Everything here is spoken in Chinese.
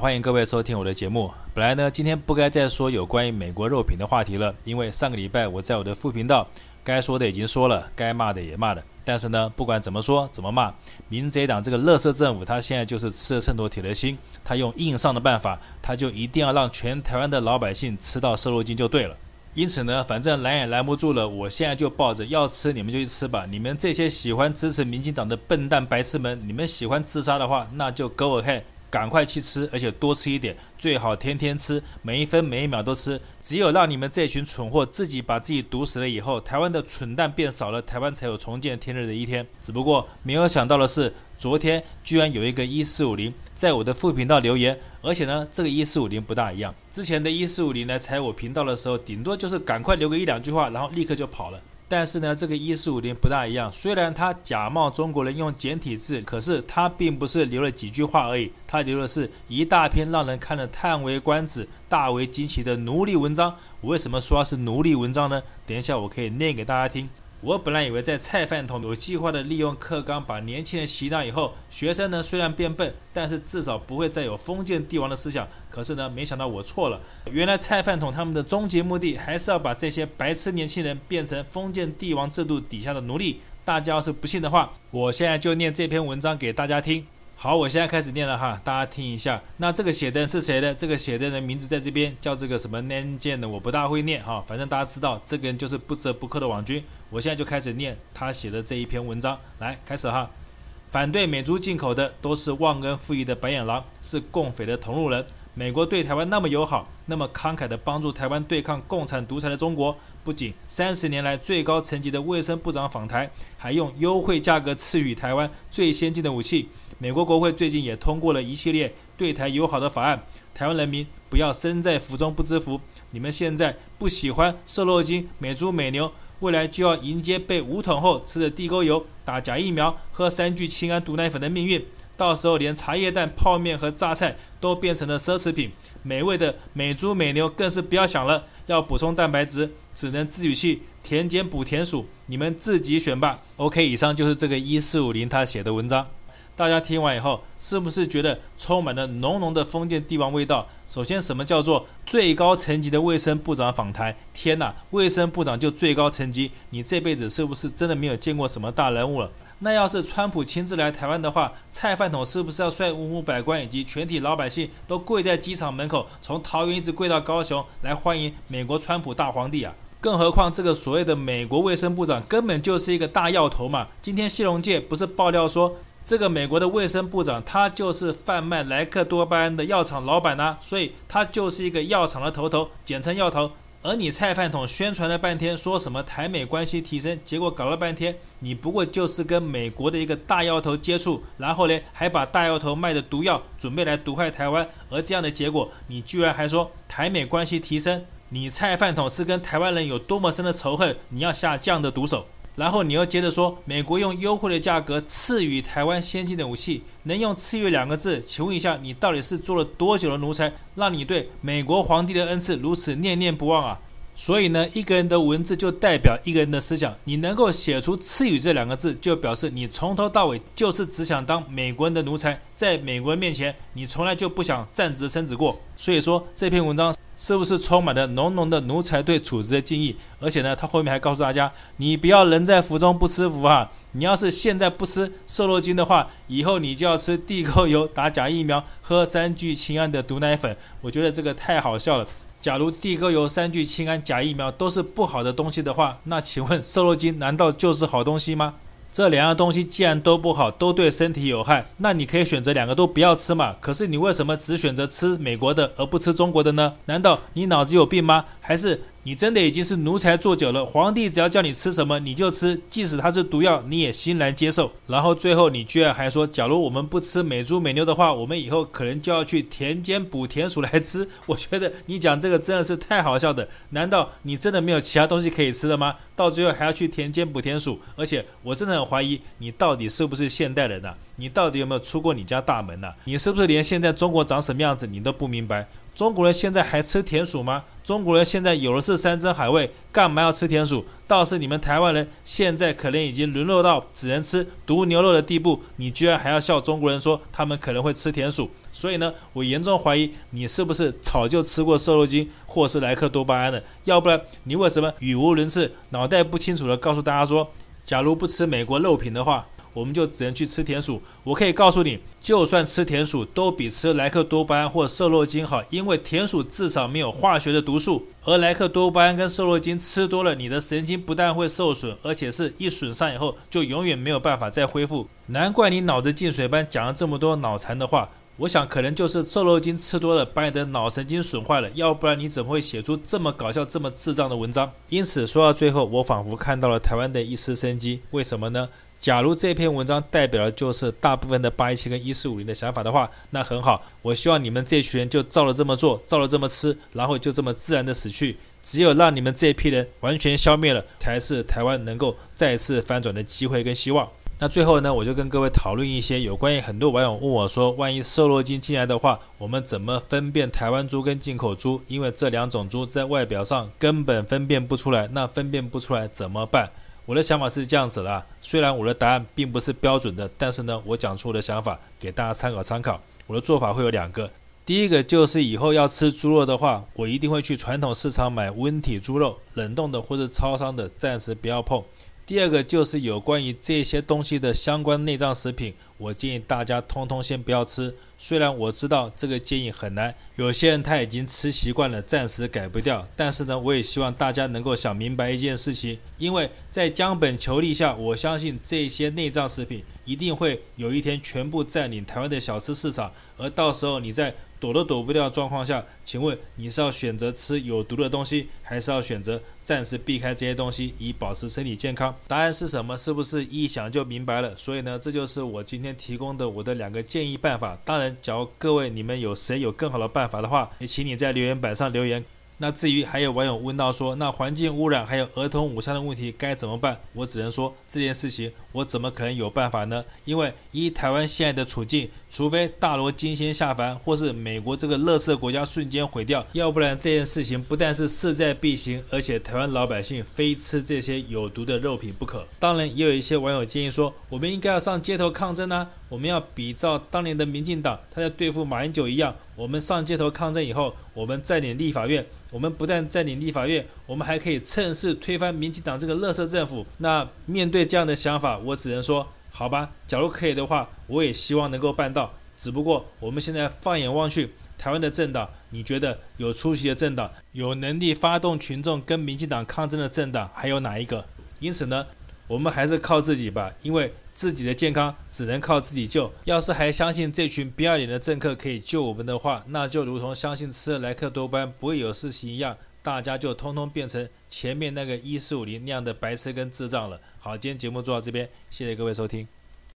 欢迎各位收听我的节目。本来呢，今天不该再说有关于美国肉品的话题了，因为上个礼拜我在我的副频道该说的已经说了，该骂的也骂了。但是呢，不管怎么说怎么骂，民贼党这个乐色政府，他现在就是吃了秤砣铁了心，他用硬上的办法，他就一定要让全台湾的老百姓吃到瘦肉精就对了。因此呢，反正拦也拦不住了，我现在就抱着要吃你们就去吃吧。你们这些喜欢支持民进党的笨蛋白痴们，你们喜欢自杀的话，那就 go ahead。赶快去吃，而且多吃一点，最好天天吃，每一分每一秒都吃。只有让你们这群蠢货自己把自己毒死了以后，台湾的蠢蛋变少了，台湾才有重见天日的一天。只不过没有想到的是，昨天居然有一个一四五零在我的副频道留言，而且呢，这个一四五零不大一样。之前的一四五零来踩我频道的时候，顶多就是赶快留个一两句话，然后立刻就跑了。但是呢，这个一四五零不大一样。虽然他假冒中国人用简体字，可是他并不是留了几句话而已，他留的是一大篇让人看了叹为观止、大为惊奇的奴隶文章。我为什么说他是奴隶文章呢？等一下我可以念给大家听。我本来以为在菜饭桶有计划的利用课纲把年轻人洗脑以后，学生呢虽然变笨，但是至少不会再有封建帝王的思想。可是呢，没想到我错了。原来菜饭桶他们的终极目的还是要把这些白痴年轻人变成封建帝王制度底下的奴隶。大家要是不信的话，我现在就念这篇文章给大家听。好，我现在开始念了哈，大家听一下。那这个写的是谁的？这个写的人名字在这边，叫这个什么 n a n j a n 的，我不大会念哈。反正大家知道，这个人就是不折不扣的网军。我现在就开始念他写的这一篇文章，来开始哈。反对美猪进口的都是忘恩负义的白眼狼，是共匪的同路人。美国对台湾那么友好，那么慷慨地帮助台湾对抗共产独裁的中国，不仅三十年来最高层级的卫生部长访台，还用优惠价格赐予台湾最先进的武器。美国国会最近也通过了一系列对台友好的法案，台湾人民不要身在福中不知福。你们现在不喜欢瘦肉精、美猪美牛，未来就要迎接被武统后吃的地沟油、打假疫苗、喝三聚氰胺毒奶粉的命运。到时候连茶叶蛋、泡面和榨菜都变成了奢侈品，美味的美猪美牛更是不要想了。要补充蛋白质，只能自己去田间补田鼠，你们自己选吧。OK，以上就是这个一四五零他写的文章。大家听完以后，是不是觉得充满了浓浓的封建帝王味道？首先，什么叫做最高层级的卫生部长访谈？天哪，卫生部长就最高层级？你这辈子是不是真的没有见过什么大人物了？那要是川普亲自来台湾的话，蔡饭桶是不是要率五五百官以及全体老百姓都跪在机场门口，从桃园一直跪到高雄来欢迎美国川普大皇帝啊？更何况这个所谓的美国卫生部长根本就是一个大药头嘛！今天谢龙介不是爆料说，这个美国的卫生部长，他就是贩卖莱克多巴胺的药厂老板呐，所以他就是一个药厂的头头，简称药头。而你蔡饭桶宣传了半天，说什么台美关系提升，结果搞了半天，你不过就是跟美国的一个大药头接触，然后呢，还把大药头卖的毒药准备来毒害台湾，而这样的结果，你居然还说台美关系提升，你蔡饭桶是跟台湾人有多么深的仇恨，你要下这样的毒手？然后你又接着说，美国用优惠的价格赐予台湾先进的武器，能用“赐予”两个字？请问一下，你到底是做了多久的奴才，让你对美国皇帝的恩赐如此念念不忘啊？所以呢，一个人的文字就代表一个人的思想。你能够写出“赐予”这两个字，就表示你从头到尾就是只想当美国人的奴才，在美国人面前，你从来就不想站直身子过。所以说，这篇文章是不是充满了浓浓的奴才对主子的敬意？而且呢，他后面还告诉大家，你不要人在福中不知福啊！你要是现在不吃瘦肉精的话，以后你就要吃地沟油、打假疫苗、喝三聚氰胺的毒奶粉。我觉得这个太好笑了。假如地沟油、三聚氰胺、假疫苗都是不好的东西的话，那请问瘦肉精难道就是好东西吗？这两样东西既然都不好，都对身体有害，那你可以选择两个都不要吃嘛。可是你为什么只选择吃美国的而不吃中国的呢？难道你脑子有病吗？还是？你真的已经是奴才做久了，皇帝只要叫你吃什么你就吃，即使它是毒药你也欣然接受。然后最后你居然还说，假如我们不吃美猪美牛的话，我们以后可能就要去田间捕田鼠来吃。我觉得你讲这个真的是太好笑的。难道你真的没有其他东西可以吃的吗？到最后还要去田间捕田鼠？而且我真的很怀疑你到底是不是现代人呐、你到底有没有出过你家大门呐、你是不是连现在中国长什么样子你都不明白？中国人现在还吃田鼠吗？中国人现在有的是山珍海味，干嘛要吃田鼠？倒是你们台湾人现在可能已经沦落到只能吃毒牛肉的地步，你居然还要笑中国人说他们可能会吃田鼠？所以呢，我严重怀疑你是不是早就吃过瘦肉精或是莱克多巴胺的？要不然你为什么语无伦次、脑袋不清楚地告诉大家说，假如不吃美国肉品的话，我们就只能去吃田鼠。我可以告诉你，就算吃田鼠，都比吃莱克多巴胺或瘦肉精好，因为田鼠至少没有化学的毒素，而莱克多巴胺跟瘦肉精吃多了，你的神经不但会受损，而且是一损伤以后就永远没有办法再恢复。难怪你脑子进水般讲了这么多脑残的话。我想可能就是瘦肉精吃多了，把你的脑神经损坏了，要不然你怎么会写出这么搞笑、这么智障的文章？因此说到最后，我仿佛看到了台湾的一丝生机。为什么呢？假如这篇文章代表的就是大部分的八一七跟一四五零的想法的话，那很好。我希望你们这群人就照着这么做，照着这么吃，然后就这么自然的死去。只有让你们这批人完全消灭了，才是台湾能够再次翻转的机会跟希望。那最后呢，我就跟各位讨论一些有关于很多网友问我说，万一瘦肉精进来的话，我们怎么分辨台湾猪跟进口猪？因为这两种猪在外表上根本分辨不出来，那分辨不出来怎么办？我的想法是这样子啦，虽然我的答案并不是标准的，但是呢，我讲出我的想法给大家参考参考。我的做法会有两个，第一个就是以后要吃猪肉的话，我一定会去传统市场买温体猪肉，冷冻的或者超商的，暂时不要碰。第二个就是有关于这些东西的相关内脏食品，我建议大家通通先不要吃。虽然我知道这个建议很难，有些人他已经吃习惯了，暂时改不掉。但是呢，我也希望大家能够想明白一件事情，因为在江本求利下，我相信这些内脏食品一定会有一天全部占领台湾的小吃市场，而到时候你在躲都躲不掉的状况下，请问你是要选择吃有毒的东西，还是要选择暂时避开这些东西以保持身体健康？答案是什么？是不是一想就明白了？所以呢，这就是我今天提供的我的两个建议办法。当然，假如各位你们有谁有更好的办法的话，也请你在留言板上留言。那至于还有网友问到说，那环境污染还有儿童午餐的问题该怎么办？我只能说这件事情我怎么可能有办法呢？因为依台湾现在的处境，除非大罗金仙下凡，或是美国这个乐色国家瞬间毁掉，要不然这件事情不但是势在必行，而且台湾老百姓非吃这些有毒的肉品不可。当然，也有一些网友建议说，我们应该要上街头抗争呢、我们要比照当年的民进党，他在对付马英九一样，我们上街头抗争以后，我们占领立法院，我们不但占领立法院，我们还可以趁势推翻民进党这个垃圾政府。那面对这样的想法，我只能说，好吧，假如可以的话，我也希望能够办到。只不过我们现在放眼望去，台湾的政党，你觉得有出息的政党，有能力发动群众跟民进党抗争的政党还有哪一个？因此呢，我们还是靠自己吧，因为。自己的健康只能靠自己救。要是还相信这群不要脸的政客可以救我们的话，那就如同相信吃了莱克多巴不会有事情一样，大家就通通变成前面那个一四五零那样的白痴跟智障了。好，今天节目做到这边，谢谢各位收听。